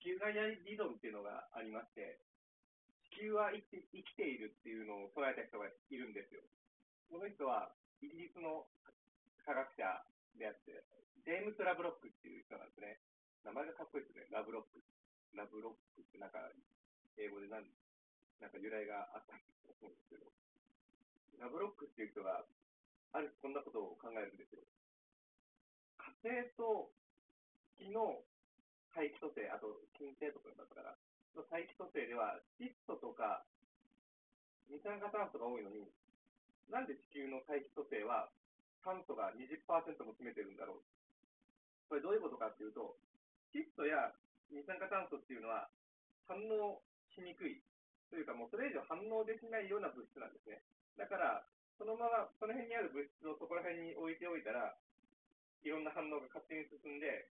地球外理論っていうのがありまして、地球は生き生きているっていうのを捉えた人がいるんですよ。この人はイギリスの科学者であって、ジェームス・ラブロックっていう人なんですね。名前がかっこいいですね。ラブロック。ラブロックってなんか、英語でなんなんか由来があったと思うんですけど、ラブロックっていう人が、あるこんなことを考えるんですよ。火星と月の大気組成、あと金星とかだったから、の大気組成では、窒素とか二酸化炭素が多いのに、なんで地球の大気組成は酸素が20%も占めてるんだろう？これどういうことかっていうと、窒素や二酸化炭素っていうのは反応しにくい。というか、もうそれ以上反応できないような物質なんですね。だから、そのまま、その辺にある物質をそこら辺に置いておいたら、いろんな反応が勝手に進んで、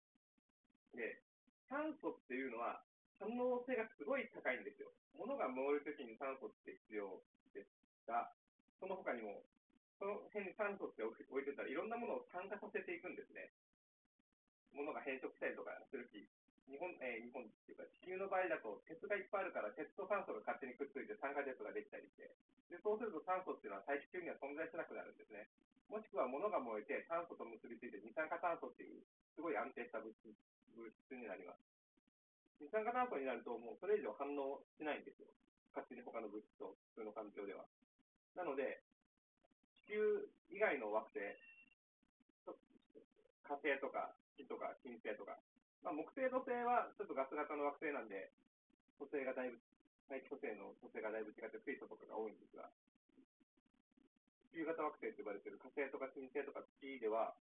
で、酸素っていうのは反応性がすごい高いんですよ。物が燃えるときに酸素って必要ですが、その他にも、その辺に酸素って置いてたらいろんなものを酸化させていくんですね。物が変色したりとかするし、日本、えー、日本っていうか地球の場合だと鉄がいっぱいあるから鉄と酸素が勝手にくっついて酸化鉄ができたりして、でそうすると酸素っていうのは大気中には存在しなくなるんですね。もしくは物が燃えて酸素と結びついて二酸化炭素っていうすごい安定した物質物質になります。二酸化炭素になるともうそれ以上反応しないんですよ。勝手に他の物質と普通の環境では。なので、地球以外の惑星、火星とか木とか金星とか、まあ、木星土星はちょっとガス型の惑星なんで、土星がだいぶ、大気土星の土星がだいぶ違って水素とかが多いんですが、地球型惑星と呼ばれている火星とか金星とか月では、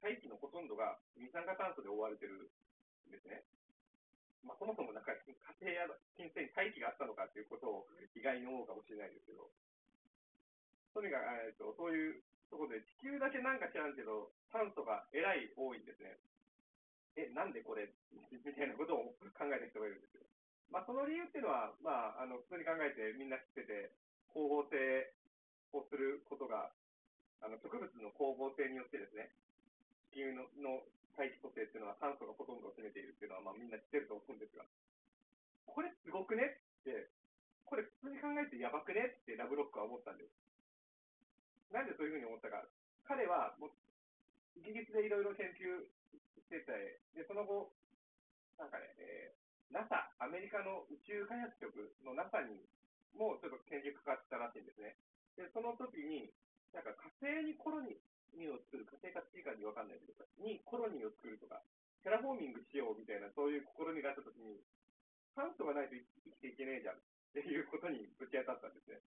大気のほとんどが二酸化炭素で覆われてるんですね。まあ、そもそもなんか火星や金星に大気があったのかということを意外に思うかもしれないですけど、とにかく、えっと、そういうところで地球だけなんか知らんけど、酸素がえらい多いんですね。え、なんでこれ？みたいなことを考えた人がいるんですよ。まあ、その理由っていうのは、まあ、あの普通に考えてみんな知ってて、光合成をすることが、あの植物の光合成によってですね、地球のの大気組成っていうのは酸素がほとんどを占めているっていうのは、まあ、みんな知ってると思うんですが、これすごくねって、これ普通に考えてやばくねってラブロックは思ったんです。なんでそういうふうに思ったか。彼はもうイギリスでいろいろ研究してて、で、その後、なんかね、えー、NASA、アメリカの宇宙開発局の NASA にもちょっと研究かかってたらしいんですね。で、その時に、なんか火星にコロニーを作る、火星か月かにわかんないけど、にコロニーを作るとか、テラフォーミングしようみたいな、そういう試みがあった時に、酸素がないと生きていけねえじゃんっていうことにぶち当たったんですね。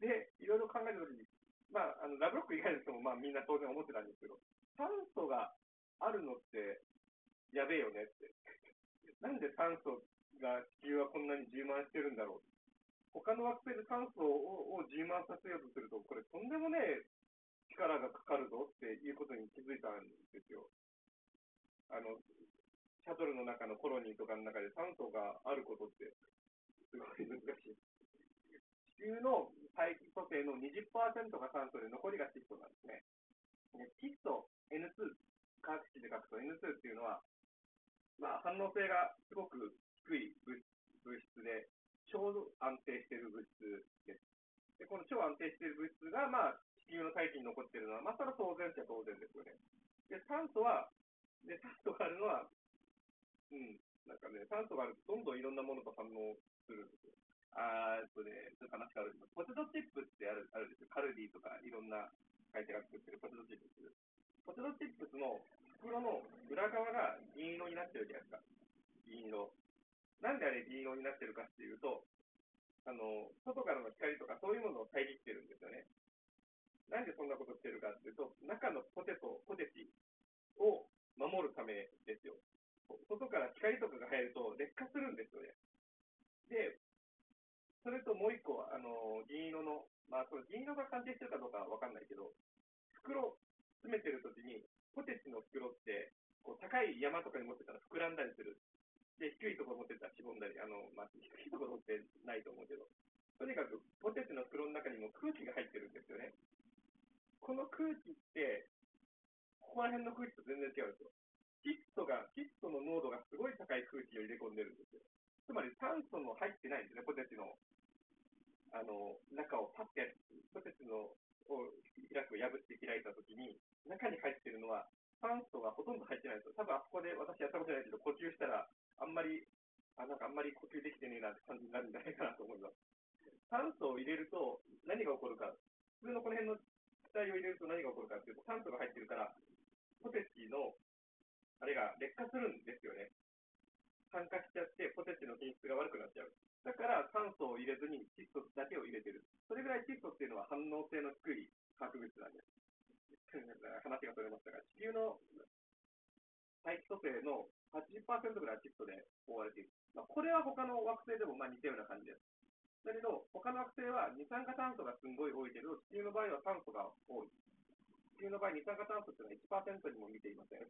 で、いろいろ考えた時に、まあ、あのラブロック以外の人もまあみんな当然思ってたんですけど、酸素があるのってやべえよねって。なんで酸素が地球はこんなに充満してるんだろう。他の惑星で酸素をを充満させようとすると、これとんでもねえ力がかかるぞっていうことに気づいたんですよ。あの、シャトルの中のコロニーとかの中で酸素があることってすごい難しい。地球の大気組成の20%が酸素で残りが窒素なんですね。窒素 N2 化学式で書くと N2 っていうのは、まあ、反応性がすごく低い物質で、超安定している物質です。で、この超安定している物質が、まあ、地球の大気に残ってるのは、まあ、それは当然っちゃ当然ですよね。で、酸素は、で、酸素があるのは、うん、なんかね、酸素があるとどんどんいろんなものと反応するんですよ。あーっとね、ちょっと話変わるけど、ポテトチップってあるあるんですよ。カルディとかいろんな会社が作ってるポテトチップス。ポテトチップスの袋の裏側が銀色になってるじゃないですか。銀色。なんであれ銀色になってるかっていうと、あの、外からの光とかそういうものを遮ってるんですよね。なんでそんなことしてるかっていうと、中のポテト、ポテチを守るためですよ。外から光とかが入ると劣化するんですよね。で、それともう一個、あの、銀色の、まあ、その銀色が関係してるかどうかはわかんないけど、袋詰めてるときに、ポテチの袋って、こう高い山とかに持ってたら膨らんだりする。で、低いところ持ってたらしぼんだり、あの、まあ、低いところ持ってないと思うけど、とにかくポテチの袋の中にも空気が入ってるんですよね。この空気って、ここら辺の空気と全然違うんですよ。窒素が、窒素の濃度がすごい高い空気より入れ込んでるんですよ。つまり酸素も入ってないんですね、ポテチのあの中をパッてポテチのを開く、破って開いたときに、中に入ってるのは酸素がほとんど入ってないんですよ。多分あそこで私やったことないけど、呼吸したら、あんまり、あなんかあんまり呼吸できてねえなって感じになるんじゃないかなと思います。酸素を入れると何が起こるか、普通のこの辺の気体を入れると何が起こるかっていうと、酸素が入ってるから、ポテチのあれが劣化するんですよね。酸化しちゃって、ポテチの品質が悪くなっちゃう。だから酸素を入れずに窒素だけを入れてる。それぐらい窒素っていうのは反応性の低い化学物なんです。話が取れましたが、地球の大気組成の80%ぐらいは窒素で覆われている。まあ、これは他の惑星でもまあ似たような感じです。だけど、他の惑星は二酸化炭素がすごい多いけど、地球の場合は酸素が多い。地球の場合、二酸化炭素っていうのは1%にも見ていません。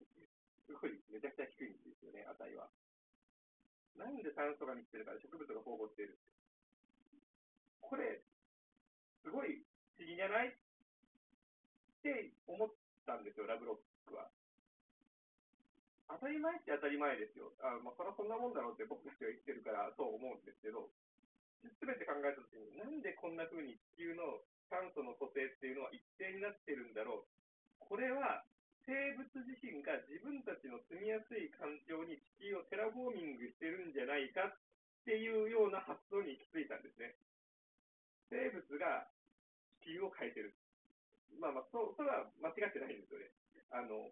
すごい、めちゃくちゃ低いんですよね、値は。なんで酸素が満ちてるかで植物が保護している。これ、すごい不思議じゃない？って思ったんですよ、ラブロックは。当たり前って当たり前ですよ。あまあ、それはそんなもんだろうって僕たちは言ってるからそう思うんですけど、すべて考えたときに、なんでこんな風に地球の酸素の組成っていうのは一定になってるんだろう。これは生物自身が自分たちの住みやすい環境に地球をテラフォーミングしてるんじゃないかっていうような発想に行き着いたんですね。生物が地球を変えてる。まあまあ、そそれは間違ってないんですよね。あの、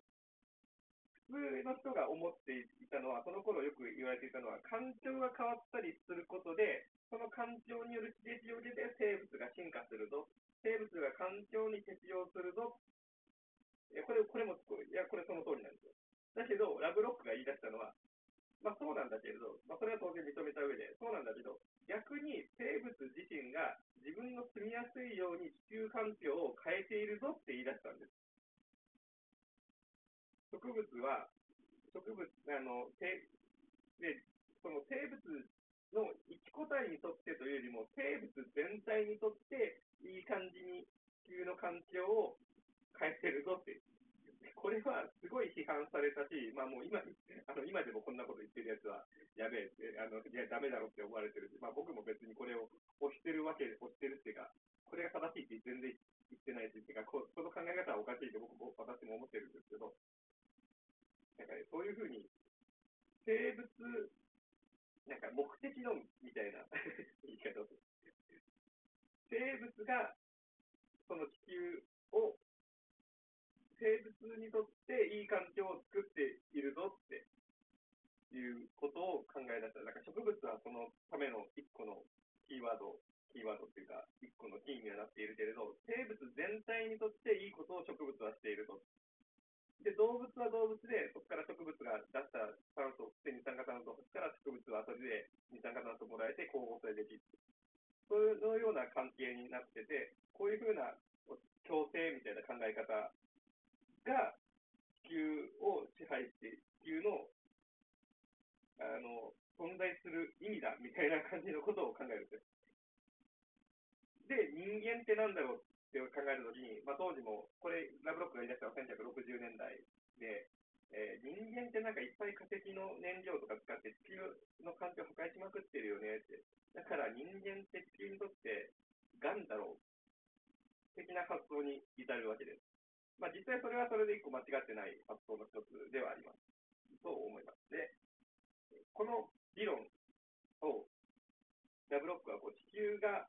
普通の人が思っていたのは、その頃よく言われていたのは、環境が変わったりすることで、その環境による刺激を受けて生物が進化するぞ。生物が環境に適応するぞ。これ、これも、いや、これその通りなんですよ。だけど、ラブロックが言い出したのは、まあそうなんだけれど、まあそれは当然認めた上で、そうなんだけど、逆に生物自身が自分の住みやすいように地球環境を変えているぞって言い出したんです。植物は、植物、あの、で、その生物の生き個体にとってというよりも、生物全体にとっていい感じに地球の環境を変えてるぞって。これはすごい批判されたし、まあもう今、あの今でもこんなこと言ってるやつは、やべえって、あのいや、ダメだろって思われてるし、まあ僕も別にこれを押してるわけで、押してるっていうか、これが正しいって全然言ってないし、っていうか、この考え方はおかしいと僕も私も思ってるんですけど、なんかね、そういうふうに、生物、なんか目的論みたいな 言い方をする。生物がその地球を生物にとっていい環境を作っているぞっていうことを考え出した。だか植物はそのための一個のキーワード、キーワードっていうか、一個のキーにはなっているけれど、生物全体にとっていいことを植物はしていると。で、動物は動物で、そこから植物が出した酸素、で二酸化炭素、そこから植物はそれで二酸化炭素をもらえて光合成できる。そういうような関係になってて、こういうふうな共生みたいな考え方が地球を支配して、地球のあの存在する意味だみたいな感じのことを考えるんです。で、人間ってなんだろうって考えるときに、まあ、当時も、これ、ラブロックが言い出したのは1960年代で、えー、人間ってなんかいっぱい化石の燃料とか使って地球の環境を破壊しまくってるよねって。だから人間って地球にとってがんだろう的な発想に至るわけです。まあ実際それはそれで一個間違ってない発想の一つではあります。と思います。で、この理論をラブロックはこう地球が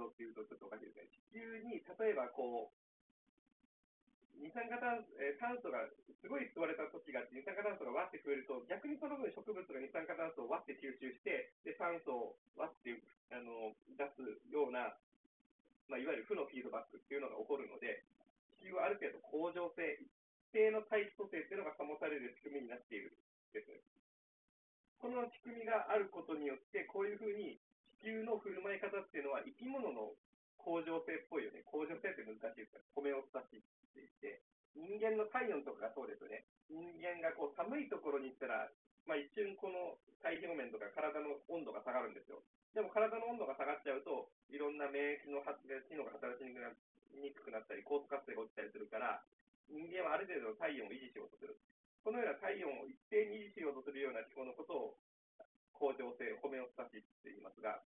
まあ、生きてるぞっていうとちょっとおかしいですね。地球に例えばこう、二酸化炭素,、えー、炭素がすごい吸われた時があって、二酸化炭素がわって増えると、逆にその分植物が二酸化炭素をわって吸収して、で酸素をわってあの出すような、まあ、いわゆる負のフィードバックっていうのが起こるので、地球はある程度恒常性、一定の大気組成っていうのが保たれる仕組みになっているんです。この仕組みがあることによって、こういうふうに球の振る舞い方っていうのは生き物の恒常性っぽいよね。恒常性って難しいですから、米を伝っていって、人間の体温とかがそうですよね。人間がこう寒いところに行ったら、まあ、一瞬この体表面とか体の温度が下がるんですよ。でも体の温度が下がっちゃうと、いろんな免疫の発電機能が働きにくくなったり、高速活性が落ちたりするから、人間はある程度の体温を維持しようとする。このような体温を一定に維持しようとするような気候のことを、恒常性、ホメオスタシスって言いますが、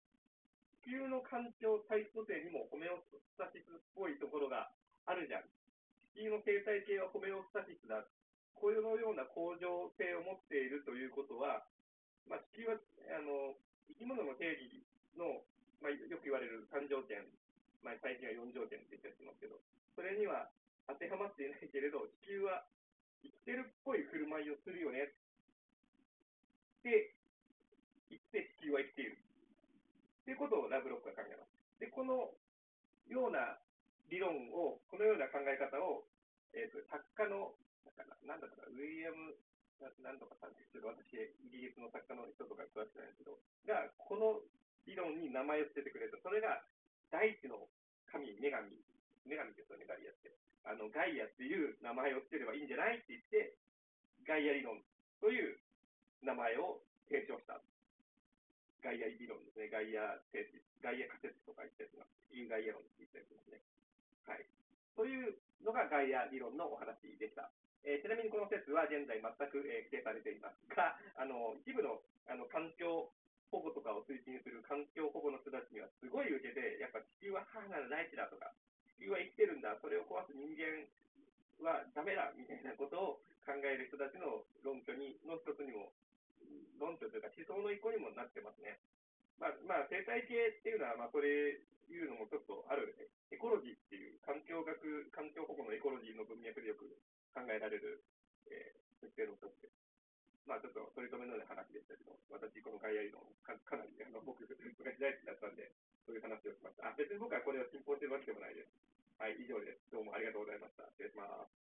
地球の環境体質性にもホメオスタシスっぽいところがあるじゃん。地球の生態系はホメオスタシスだ。このような恒常性を持っているということは、まあ、地球はあの生き物の定義の、まあ、よく言われる3条件、まあ、最近は4条件って言ったりしますけど、それには当てはまっていないけれど、地球は生きてるっぽい振る舞いをするよねって言って地球は生きている。ということをラブロックが考えます。で、このような理論を、このような考え方を、えーと、作家の、なんだったかな、ウィリアムなんとかさんですけど、私、イギリスの作家の人とか詳しくないんですけど、が、この理論に名前を付けてくれると、それが大地の神、女神、女神ですよね、ガイアって。あの、ガイアっていう名前を付ければいいんじゃないって言って、ガイア理論という名前を提唱した。ガイア理論ですね。ガイア定説、ガイア仮説とか言ったりします。有ガイア論って言ったりしますね。はい。というのがガイア理論のお話でした。えー、ちなみにこの説は現在全く、えー、否定されていますが、あの一部のあの環境保護とかを推進する環境保護の人たちにはすごい受けて、やっぱ地球は母なる大地だとか、地球は生きてるんだ、それを壊す人間はダメだみたいなことを考える人たちの論拠にの一つにも、論拠というか思想の一個にもなってますね。まあ、まあ、生態系っていうのは、まあ、これいうのもちょっとある、エコロジーっていう環境学、環境保護のエコロジーの文脈でよく考えられる、えー、設定の一つです。まあ、ちょっと取り留めのような話でしたけど、私、この外野理論か、かなりあの僕、昔大好きだったんで、そういう話をしました。あ、別に僕はこれを信奉してるわけでもないです。はい、以上です。どうもありがとうございました。失礼します。